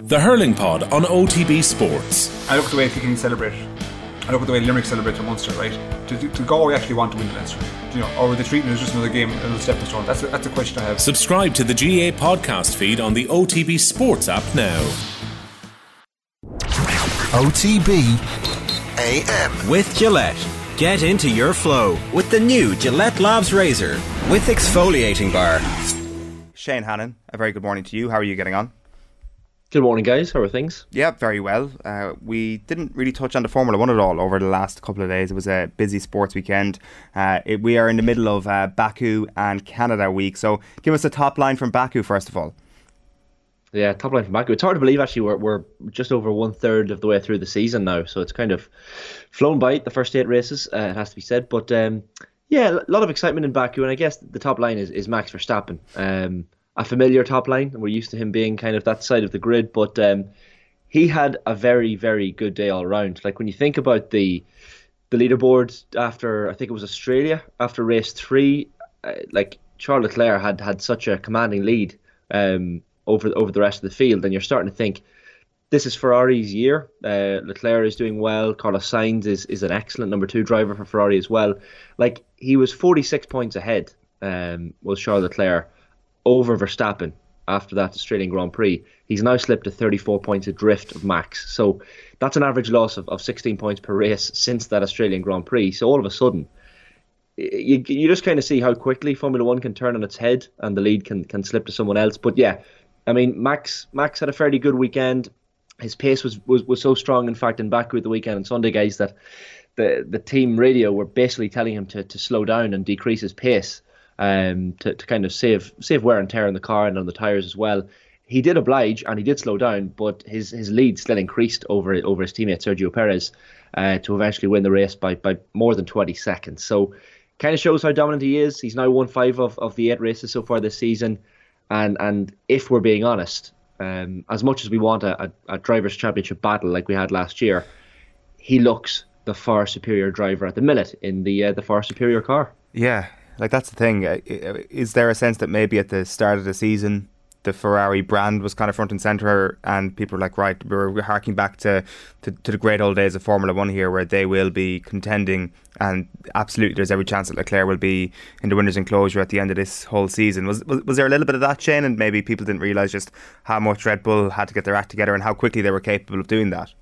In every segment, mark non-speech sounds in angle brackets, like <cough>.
The Hurling Pod on OTB Sports. I look at the way Kilkenny celebrate. I look at the way Limerick celebrate their Munster, right? Do, do, do Galway actually want to win the Leinster? You know, or are they treating it as just another game, another stepping stone? That's a, that's a question I have. Subscribe to the GAA podcast feed on the OTB Sports app now. OTB AM. With Gillette. Get into your flow with the new Gillette Labs Razor with exfoliating bar. Shane Hannon, a very good morning to you. How are you getting on? Good morning, guys. How are things? Yeah, very well. Uh, we didn't really touch on the Formula One at all over the last couple of days. It was a busy sports weekend. Uh, it, we are in the middle of uh, Baku and Canada week. So give us a top line from Baku, first of all. Yeah, top line from Baku. It's hard to believe actually we're, we're just over one third of the way through the season now, so it's kind of flown by the first eight races. Uh, it has to be said, but um, yeah, a lot of excitement in Baku, and I guess the top line is, is Max Verstappen, um, a familiar top line, and we're used to him being kind of that side of the grid, but um, he had a very very good day all round. Like when you think about the the leaderboard after I think it was Australia after race three, uh, like Charles Leclerc had had such a commanding lead. Um, over over the rest of the field, and you're starting to think this is Ferrari's year. Uh, Leclerc is doing well. Carlos Sainz is is an excellent number two driver for Ferrari as well. Like he was 46 points ahead. Um, was Charles Leclerc over Verstappen after that Australian Grand Prix. He's now slipped to 34 points adrift of Max. So that's an average loss of, of 16 points per race since that Australian Grand Prix. So all of a sudden, you, you just kind of see how quickly Formula One can turn on its head and the lead can, can slip to someone else. But yeah, I mean, Max Max had a fairly good weekend. His pace was, was, was so strong, in fact, in Baku at the weekend and Sunday, guys, that the the team radio were basically telling him to, to slow down and decrease his pace um, to, to kind of save save wear and tear in the car and on the tires as well. He did oblige and he did slow down, but his, his lead still increased over over his teammate Sergio Perez uh, to eventually win the race by, by more than 20 seconds. So, kind of shows how dominant he is. He's now won five of, of the eight races so far this season. And and if we're being honest, um, as much as we want a, a, a, drivers' championship battle like we had last year, he looks the far superior driver at the minute in the uh, the far superior car. Yeah, like that's the thing. Uh, is there a sense that maybe at the start of the season the Ferrari brand was kind of front and center, and people were like, right, we're harking back to, to, to, the great old days of Formula One here, where they will be contending, and absolutely, there's every chance that Leclerc will be in the winners' enclosure at the end of this whole season. Was, was was there a little bit of that, Shane, and maybe people didn't realise just how much Red Bull had to get their act together and how quickly they were capable of doing that?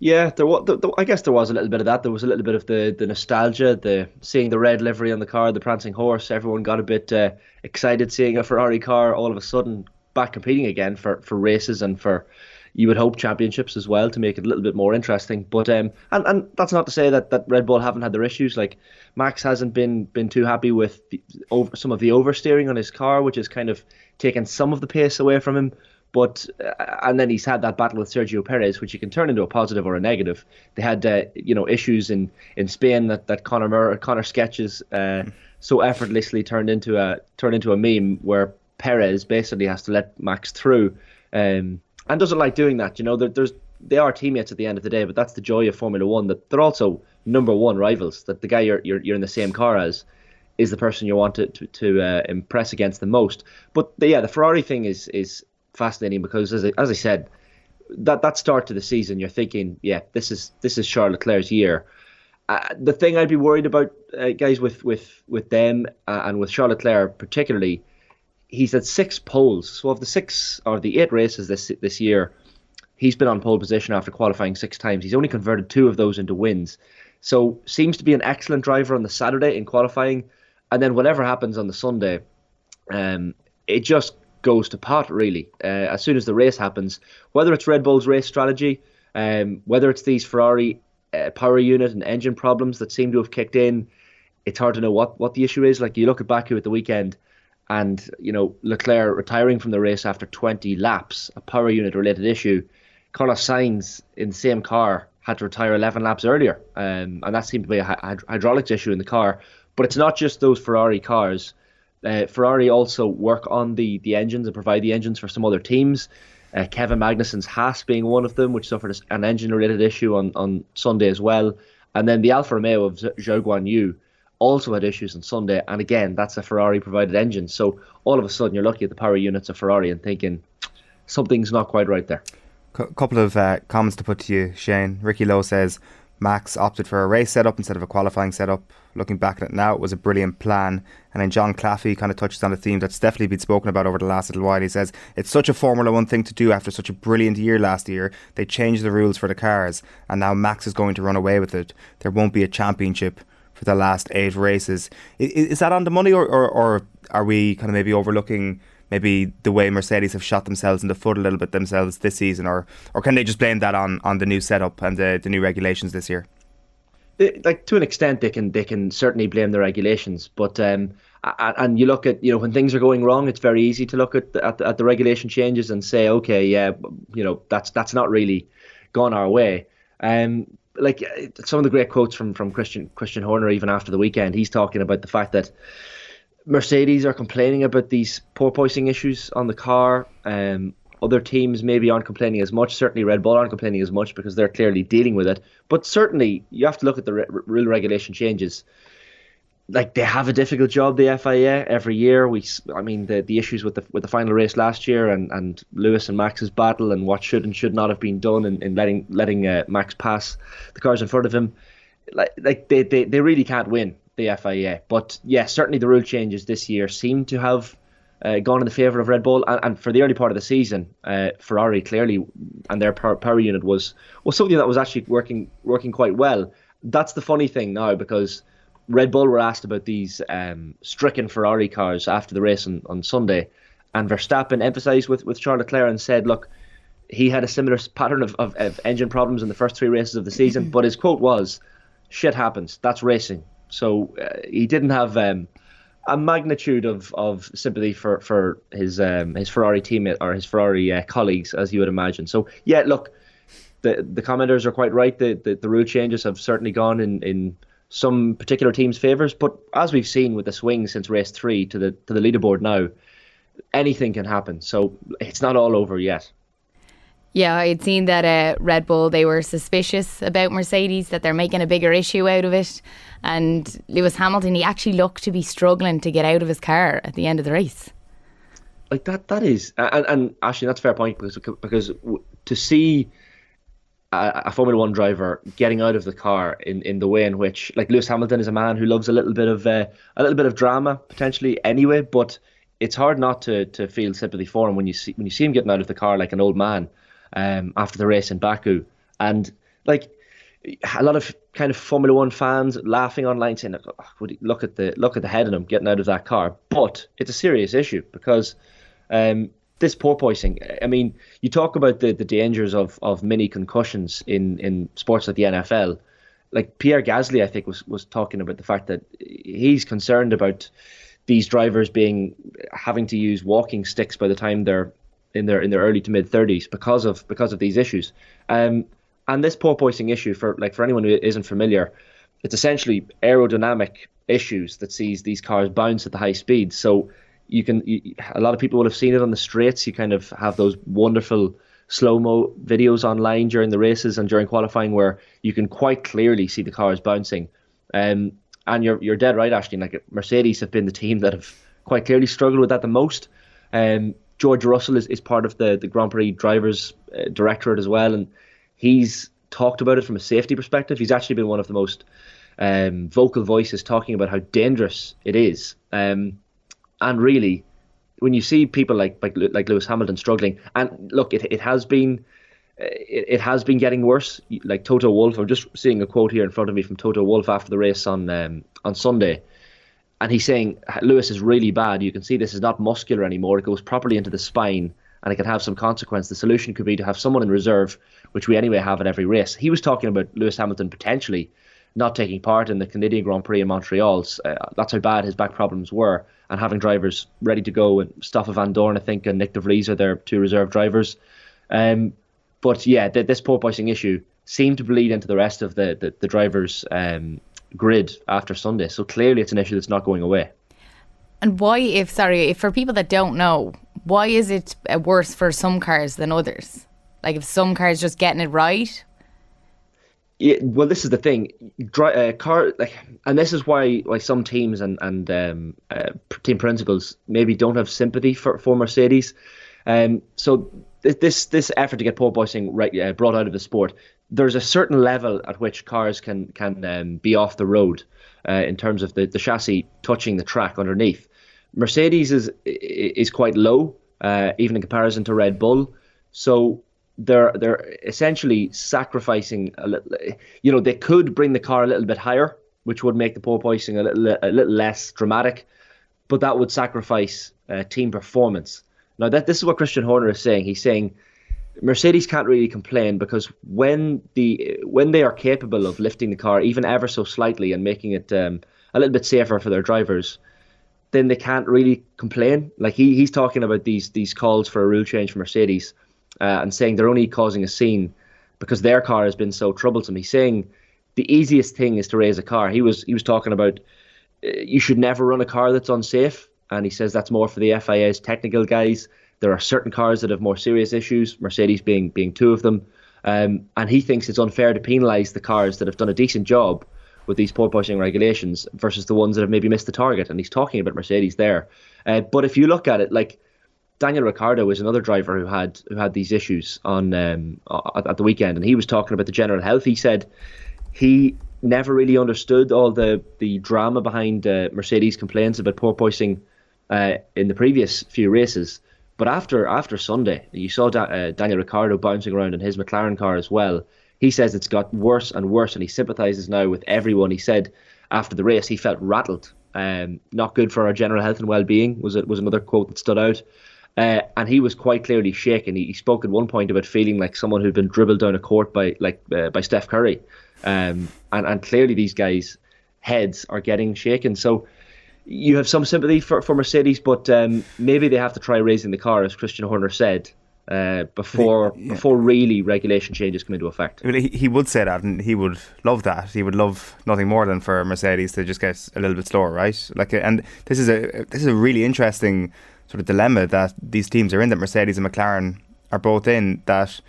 Yeah, there was. I guess there was a little bit of that. There was a little bit of the, the nostalgia, the seeing the red livery on the car, the prancing horse. Everyone got a bit uh, excited seeing a Ferrari car all of a sudden back competing again for, for races and for you would hope championships as well to make it a little bit more interesting. But um, and and that's not to say that, that Red Bull haven't had their issues. Like Max hasn't been been too happy with the, over, some of the oversteering on his car, which has kind of taken some of the pace away from him. But uh, and then he's had that battle with Sergio Perez, which you can turn into a positive or a negative. They had uh, you know issues in, in Spain that that Conor Mur- Conor sketches uh, so effortlessly turned into a turned into a meme where Perez basically has to let Max through, um, and doesn't like doing that. You know, there, there's they are teammates at the end of the day, but that's the joy of Formula One that they're also number one rivals. That the guy you're you're, you're in the same car as is the person you want to to, to uh, impress against the most. But the, yeah, the Ferrari thing is is fascinating because as I, as I said, that that start to the season, you're thinking, yeah, this is this is Charles Leclerc's year. Uh, the thing I'd be worried about, uh, guys, with with with them uh, and with Charles Leclerc particularly, he's had six poles. So of the six or the eight races this this year, he's been on pole position after qualifying six times. He's only converted two of those into wins. So seems to be an excellent driver on the Saturday in qualifying, and then whatever happens on the Sunday, um, it just goes to pot really uh, as soon as the race happens. Whether it's Red Bull's race strategy, um, whether it's these Ferrari uh, power unit and engine problems that seem to have kicked in, it's hard to know what what the issue is. Like you look at Baku at the weekend, and you know Leclerc retiring from the race after 20 laps, a power unit related issue. Carlos Sainz in the same car had to retire 11 laps earlier, um, and that seemed to be a hydraulics issue in the car. But it's not just those Ferrari cars uh, Ferrari also work on the the engines and provide the engines for some other teams. Uh, Kevin Magnussen's Haas being one of them, which suffered an engine related issue on, on Sunday as well. And then the Alfa Romeo of Zhou Guan Yu also had issues on Sunday. And again, that's a Ferrari provided engine. So all of a sudden, you're looking at the power units of Ferrari and thinking, something's not quite right there. A couple of uh, comments to put to you, Shane. Ricky Lowe says Max opted for a race setup instead of a qualifying setup. Looking back at it now, it was a brilliant plan. And then John Claffey kind of touches on a theme that's definitely been spoken about over the last little while. He says it's such a Formula One thing to do after such a brilliant year last year. They changed the rules for the cars, and now Max is going to run away with it. There won't be a championship for the last eight races. Is, is that on the money, or, or, or are we kind of maybe overlooking? Maybe the way Mercedes have shot themselves in the foot a little bit themselves this season, or or can they just blame that on, on the new setup and the, the new regulations this year? Like to an extent, they can they can certainly blame the regulations, but um, and you look at you know when things are going wrong, it's very easy to look at the, at the, at the regulation changes and say, okay, yeah, you know that's that's not really gone our way. Um, like some of the great quotes from from Christian Christian Horner even after the weekend, he's talking about the fact that Mercedes are complaining about these porpoising issues on the car. Um, other teams maybe aren't complaining as much. Certainly, Red Bull aren't complaining as much because they're clearly dealing with it. But certainly, you have to look at the re- rule regulation changes. Like they have a difficult job, the FIA every year. We, I mean, the the issues with the with the final race last year and, and Lewis and Max's battle and what should and should not have been done in, in letting letting uh, Max pass the cars in front of him. Like like they, they, they really can't win the FIA. But yeah, certainly the rule changes this year seem to have uh, gone in the favour of Red Bull, and, and, for the early part of the season, uh, Ferrari clearly and their power, power, unit was was something that was actually working working quite well. That's the funny thing now because Red Bull were asked about these um, stricken Ferrari cars after the race on, on Sunday, and Verstappen emphasised with with Charles Leclerc and said, "Look." He had a similar pattern of, of, of engine problems in the first three races of the season, <laughs> but his quote was, "Shit happens. That's racing. So uh, he didn't have um, a magnitude of, of sympathy for for his um, his Ferrari teammate or his Ferrari uh, colleagues, as you would imagine. So yeah, look, the the commenters are quite right. The, the the rule changes have certainly gone in in some particular teams' favors, but as we've seen with the swing since race three to the to the leaderboard now, anything can happen. So it's not all over yet. Yeah, I had seen that uh, Red Bull, they were suspicious about Mercedes, that they're making a bigger issue out of it. And Lewis Hamilton, he actually looked to be struggling to get out of his car at the end of the race. Like that, that is, and, and actually, that's a fair point because because to see a, a, Formula One driver getting out of the car in, in the way in which, like Lewis Hamilton, is a man who loves a little bit of uh, a little bit of drama potentially anyway, but it's hard not to to feel sympathy for him when you see when you see him getting out of the car like an old man um, after the race in Baku, and like a lot of kind of Formula One fans laughing online saying, oh, "Look at the look at the head of him getting out of that car." But it's a serious issue because um, this porpoising. I mean, you talk about the, the dangers of, of mini concussions in, in sports like the NFL. Like Pierre Gasly, I think was was talking about the fact that he's concerned about these drivers being having to use walking sticks by the time they're in their in their early to mid 30s because of because of these issues. Um, and this porpoising issue for like for anyone who isn't familiar, it's essentially aerodynamic issues that sees these cars bounce at the high speeds. So you can you, a lot of people will have seen it on the straights. You kind of have those wonderful slow mo videos online during the races and during qualifying where you can quite clearly see the cars bouncing. Um, and you're you're dead right, Ashley. Like Mercedes have been the team that have quite clearly struggled with that the most. Um, George Russell is, is part of the, the Grand Prix drivers uh, directorate as well, and he's talked about it from a safety perspective. He's actually been one of the most um, vocal voices talking about how dangerous it is. Um, and really, when you see people like like, like Lewis Hamilton struggling, and look, it, it has been it, it has been getting worse. Like Toto Wolff, I'm just seeing a quote here in front of me from Toto Wolff after the race on um, on Sunday and he's saying Lewis is really bad. You can see this is not muscular anymore. It goes properly into the spine, and it can have some consequence. The solution could be to have someone in reserve, which we anyway have at every race. He was talking about Lewis Hamilton potentially not taking part in the Canadian Grand Prix in Montreal. Uh, that's how bad his back problems were, and having drivers ready to go. And Stoffel Vandoorne, I think, and Nyck De Vries are their two reserve drivers. Um, but yeah, th- this porpoising issue seemed to bleed into the rest of the the, the drivers' um, grid after Sunday. So clearly, it's an issue that's not going away. And why, if sorry, if for people that don't know, why is it uh, worse for some cars than others? Like if some cars just getting it right. Yeah, well, this is the thing. Uh, car like, and this is why why some teams and and um, uh, team principals maybe don't have sympathy for for Mercedes. Um, so this this effort to get porpoising right, uh, brought out of the sport, there's a certain level at which cars can can um, be off the road uh, in terms of the, the chassis touching the track underneath. Mercedes is is quite low, uh, even in comparison to Red Bull. So they're they're essentially sacrificing a little. You know, they could bring the car a little bit higher, which would make the porpoising a little a little less dramatic, but that would sacrifice uh, team performance. Now that this is what Christian Horner is saying. He's saying Mercedes can't really complain because when the when they are capable of lifting the car even ever so slightly and making it um, a little bit safer for their drivers, then they can't really complain. Like he he's talking about these these calls for a rule change for Mercedes uh, and saying they're only causing a scene because their car has been so troublesome. He's saying the easiest thing is to raise a car. He was he was talking about uh, you should never run a car that's unsafe and he says that's more for the FIA's technical guys. There are certain cars that have more serious issues, Mercedes being being two of them. Um, and he thinks it's unfair to penalise the cars that have done a decent job with these porpoising regulations versus the ones that have maybe missed the target. And he's talking about Mercedes there. Uh, but if you look at it, like Daniel Ricciardo is another driver who had who had these issues on um, at, at the weekend, and he was talking about the general health. He said he never really understood all the the drama behind uh, Mercedes' complaints about porpoising uh, in the previous few races. But after after Sunday, you saw da- uh, Daniel Ricciardo bouncing around in his McLaren car as well. He says it's got worse and worse, and he sympathises now with everyone. He said after the race he felt rattled. Um, not good for our general health and well-being was it was another quote that stood out. Uh, and he was quite clearly shaken. He, he, spoke at one point about feeling like someone who'd been dribbled down a court by like uh, by Steph Curry, um, and and clearly these guys' heads are getting shaken. So you have some sympathy for, for Mercedes, but um, maybe they have to try raising the car, as Christian Horner said, uh, before yeah. before really regulation changes come into effect. Well, he, he would say that, and he would love that. He would love nothing more than for Mercedes to just get a little bit slower, right? Like, and this is a this is a really interesting sort of dilemma that these teams are in. That Mercedes and McLaren are both in. That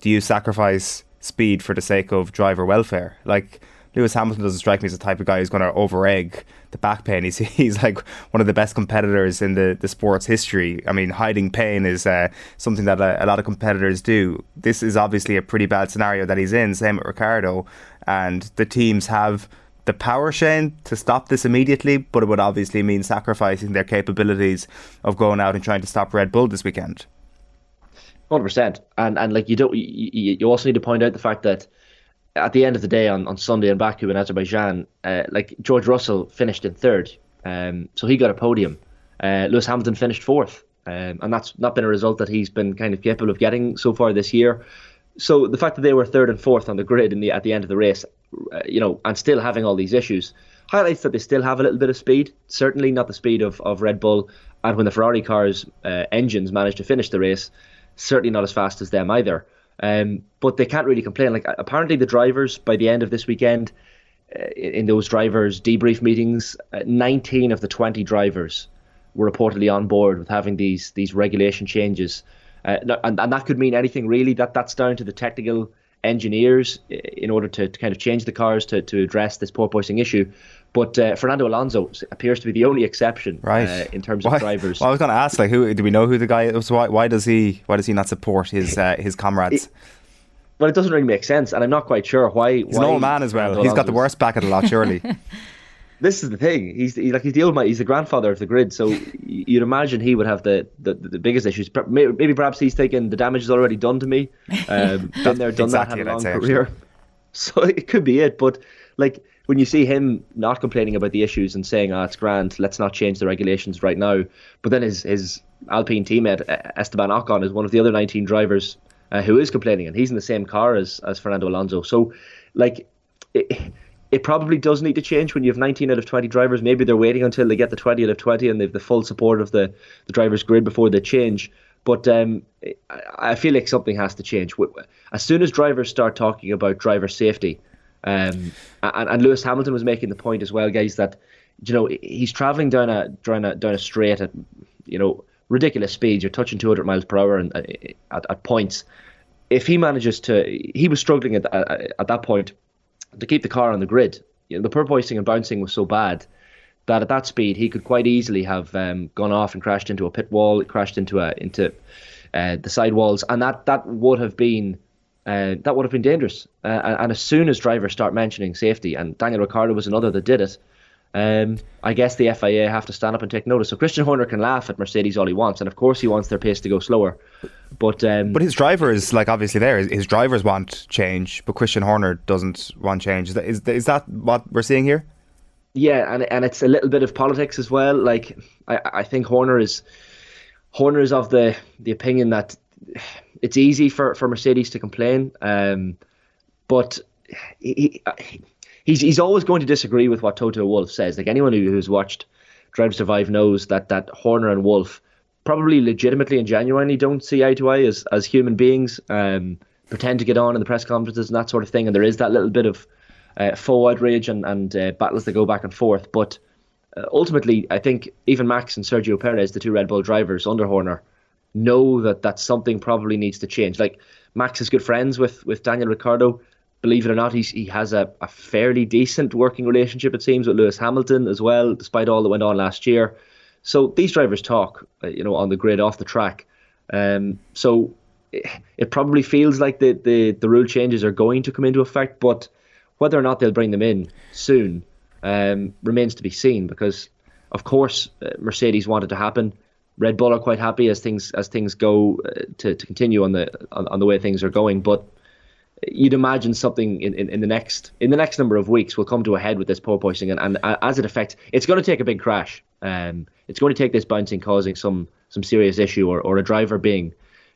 do you sacrifice speed for the sake of driver welfare? Like Lewis Hamilton doesn't strike me as the type of guy who's going to over egg the back pain. <laughs> He's he's like one of the best competitors in the, the sport's history. I mean, hiding pain is uh, something that a, a, lot of competitors do. This is obviously a pretty bad scenario that he's in. Same with Ricciardo. and the teams have the power, Shane, to stop this immediately, but it would obviously mean sacrificing their capabilities of going out and trying to stop Red Bull this weekend. Hundred percent, and and like you don't, you, you also need to point out the fact that at the end of the day on, on Sunday in Baku in Azerbaijan, uh, like George Russell finished in third, um, so he got a podium. Uh, Lewis Hamilton finished fourth, um, and that's not been a result that he's been kind of capable of getting so far this year. So the fact that they were third and fourth on the grid in the at the end of the race, uh, you know, and still having all these issues, highlights that they still have a little bit of speed. Certainly not the speed of, of Red Bull, and when the Ferrari cars' uh, engines managed to finish the race, certainly not as fast as them either. Um, but they can't really complain. Like apparently, the drivers by the end of this weekend, uh, in those drivers debrief meetings, uh, 19 of the 20 drivers were reportedly on board with having these these regulation changes, uh, and, and that could mean anything really. That that's down to the technical engineers in order to, to kind of change the cars to, to address this porpoising issue. But uh, Fernando Alonso appears to be the only exception, right? Uh, in terms why, of drivers. Well, I was going to ask, like, who do we know who the guy is? Why, why does he why does he not support his <laughs> uh, his comrades? It, well, it doesn't really make sense, and I'm not quite sure why. He's why an old man as well. He's got the worst back of the lot, surely. <laughs> this is the thing. He's he, like he's the old man. He's the grandfather of the grid. So you'd imagine he would have the, the, the biggest issues. Maybe perhaps he's taken the damage is already done to me. Um, <laughs> been there, done exactly that, had a long career. <laughs> So it could be it. But like when you see him not complaining about the issues and saying, "Ah, oh, it's grand, let's not change the regulations right now," but then his his Alpine teammate Esteban Ocon is one of the other 19 drivers uh, who is complaining, and he's in the same car as as Fernando Alonso. So, like. It, it probably does need to change when you have 19 out of 20 drivers. Maybe they're waiting until they get the 20 out of 20 and they've the full support of the, the drivers' grid before they change. But um, I feel like something has to change. As soon as drivers start talking about driver safety, um, and, and Lewis Hamilton was making the point as well, guys, that you know he's traveling down a down a down a straight at you know ridiculous speeds. You're touching 200 miles per hour and, uh, at, at points. If he manages to, he was struggling at, at, at that point to keep the car on the grid. You know, the porpoising and bouncing was so bad that at that speed he could quite easily have um, gone off and crashed into a pit wall, crashed into a into uh, the sidewalls, and that that would have been uh, that would have been dangerous. Uh, and as soon as drivers start mentioning safety, and Daniel Ricciardo was another that did it, um, I guess the FIA have to stand up and take notice. So Christian Horner can laugh at Mercedes all he wants, and of course he wants their pace to go slower. But um, but his drivers, like obviously there, his drivers want change, but Christian Horner doesn't want change. Is that, is, is that what we're seeing here? Yeah, and and it's a little bit of politics as well. Like I, I think Horner is Horner is of the the opinion that it's easy for, for Mercedes to complain, um, but he, he, he's he's always going to disagree with what Toto Wolff says. Like anyone who, who's watched Drive to Survive knows that that Horner and Wolff probably legitimately and genuinely don't see eye to eye as as human beings. Um, pretend to get on in the press conferences and that sort of thing, and there is that little bit of uh, full outrage and, and uh, battles that go back and forth. But uh, ultimately, I think even Max and Sergio Perez, the two Red Bull drivers under Horner, know that that something probably needs to change. Like Max is good friends with with Daniel Ricciardo. Believe it or not, he's, he has a, a fairly decent working relationship, it seems, with Lewis Hamilton as well, despite all that went on last year. So these drivers talk, uh, you know, on the grid, off the track. Um, so it, it probably feels like the, the, the rule changes are going to come into effect, but whether or not they'll bring them in soon um, remains to be seen because, of course, uh, Mercedes wanted to happen. Red Bull are quite happy as things as things go uh, to, to continue on the on, on, the way things are going. But you'd imagine something in, in, in, the next in the next number of weeks will come to a head with this porpoising, and, and as it affects, it's going to take a big crash. Um, it's going to take this bouncing causing some some serious issue, or, or a driver being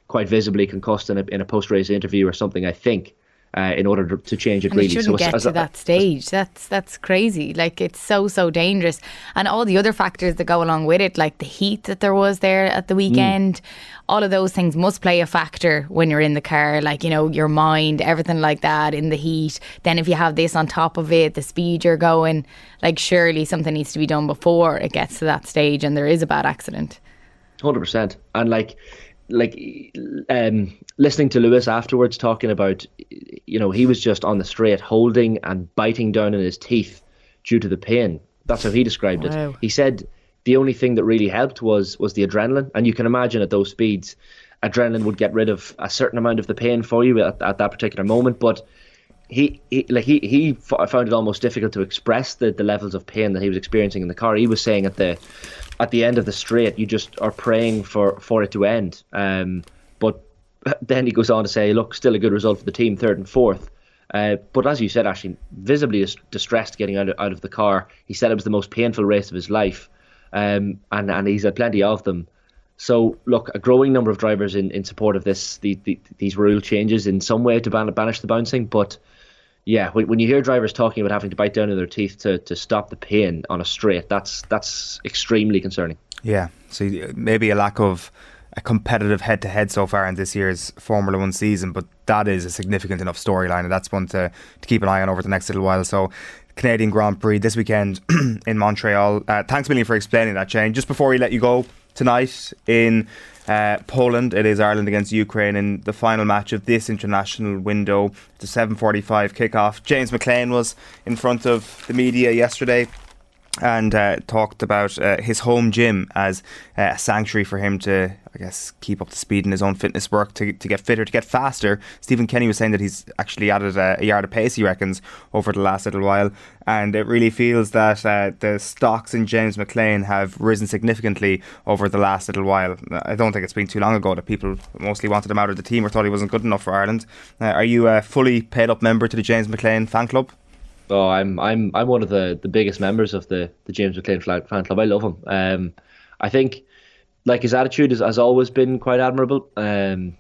quite visibly concussed in a, in a post race interview or something. I think uh, in order to, change it and really. It shouldn't so get as, to that stage. That's that's crazy. Like it's so so dangerous, and all the other factors that go along with it, like the heat that there was there at the weekend. Mm. All of those things must play a factor when you're in the car, like you know your mind, everything like that in the heat. Then if you have this on top of it, the speed you're going, like surely something needs to be done before it gets to that stage and there is a bad accident. Hundred percent, and like like um, listening to Lewis afterwards talking about, you know, he was just on the straight, holding and biting down in his teeth due to the pain. That's how he described wow. it. He said the only thing that really helped was was the adrenaline, and you can imagine at those speeds, adrenaline would get rid of a certain amount of the pain for you at, at that particular moment, but. He, he like he he found it almost difficult to express the, the levels of pain that he was experiencing in the car. He was saying at the at the end of the straight, you just are praying for, for it to end. Um, but <laughs> then he goes on to say, look, still a good result for the team, third and fourth. Uh, but as you said, actually, visibly distressed getting out of, out of the car. He said it was the most painful race of his life, um, and and he's had plenty of them. So look, a growing number of drivers in, in support of this the, the, these rule changes in some way to ban, banish the bouncing, but yeah, when, when you hear drivers talking about having to bite down on their teeth to, to stop the pain on a straight, that's that's extremely concerning. Yeah, so maybe a lack of a competitive head to head so far in this year's Formula One season, but that is a significant enough storyline, and that's one to, to keep an eye on over the next little while. So, Canadian Grand Prix this weekend <clears throat> in Montreal. Uh, thanks, million, for explaining that, Shane. Just before we let you go, tonight in uh, Poland. It is Ireland against Ukraine in the final match of this international window. It's a 7:45 kickoff. James McLean was in front of the media yesterday and uh, talked about uh, his home gym as uh, a sanctuary for him to, I guess, keep up to speed in his own fitness work, to, to get fitter, to get faster. Stephen Kenny was saying that he's actually added a, a yard of pace, he reckons, over the last little while. And it really feels that uh, the stocks in James McClean have risen significantly over the last little while. I don't think it's been too long ago that people mostly wanted him out of the team or thought he wasn't good enough for Ireland. Uh, are you a fully paid up member to the James McClean fan club? Oh, I'm I'm I'm one of the, the biggest members of the, the James McClean fan club. I love him. Um, I think like his attitude has, always been quite admirable. Um,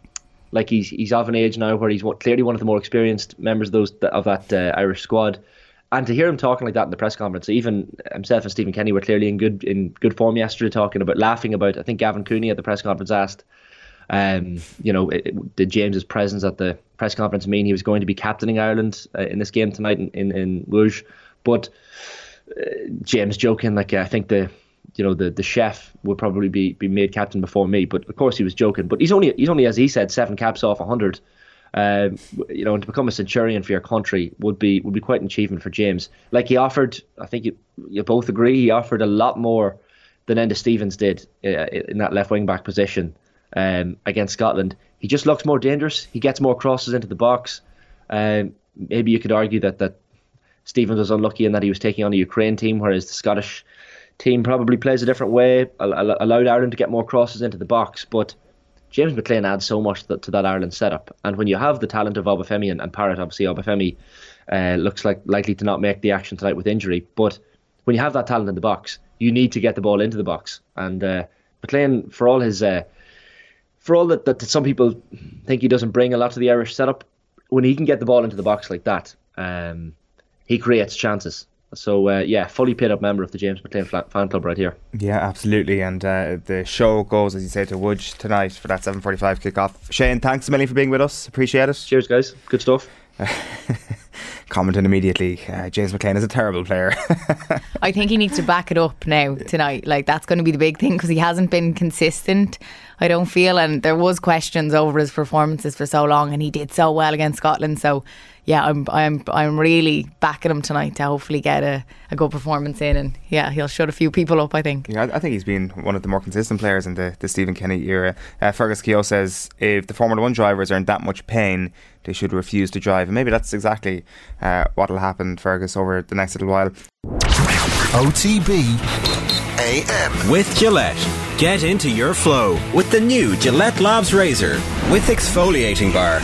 like he's he's of an age now where he's clearly one of the more experienced members of those of that uh, Irish squad. And to hear him talking like that in the press conference, even himself and Stephen Kenny were clearly in good in good form yesterday, talking about laughing about. I think Gavin Cooney at the press conference asked, um, you know, it, did James's presence at the press conference mean he was going to be captaining Ireland uh, in this game tonight in in, in Łódź? But uh, James joking, like I think the you know the the chef would probably be be made captain before me. But of course he was joking. But he's only he's only as he said seven caps off a hundred. Um, you know, and to become a centurion for your country would be would be quite an achievement for James. Like he offered, I think you you both agree, he offered a lot more than Enda Stevens did uh, in that left wing back position. Um, against Scotland. He just looks more dangerous. He gets more crosses into the box. Um, maybe you could argue that that Stevens was unlucky in that he was taking on a Ukraine team, whereas the Scottish team probably plays a different way, allowed Ireland to get more crosses into the box. But James McClean adds so much to, that Ireland setup. And when you have the talent of Obafemi and, and Parrott, obviously Obafemi uh, looks like likely to not make the action tonight with injury. But when you have that talent in the box, you need to get the ball into the box. And uh, McClean, for all his, uh, for all that, that some people think he doesn't bring a lot to the Irish setup, when he can get the ball into the box like that, um, he creates chances. So uh, yeah, fully paid up member of the James McClean fan club right here. Yeah, absolutely. And uh, the show goes, as you say, to Łódź tonight for that 7:45 kickoff. Shane, thanks a million for being with us. Appreciate it. Cheers, guys. Good stuff. <laughs> Commenting immediately, uh, James McClean is a terrible player. <laughs> I think he needs to back it up now tonight. Like that's going to be the big thing because he hasn't been consistent. I don't feel, and there was questions over his performances for so long, and he did so well against Scotland. So yeah, I'm I'm I'm really backing him tonight to hopefully get a, a good performance in, and yeah, he'll shut a few people up. I think. Yeah, I think he's been one of the more consistent players in the, the Stephen Kenny era. Uh, Fergus Keogh says if the Formula One drivers are in that much pain, they should refuse to drive, and maybe that's exactly uh, what will happen, Fergus, over the next little while. OTB AM with Gillette. Get into your flow with the new Gillette Labs Razor with exfoliating bar.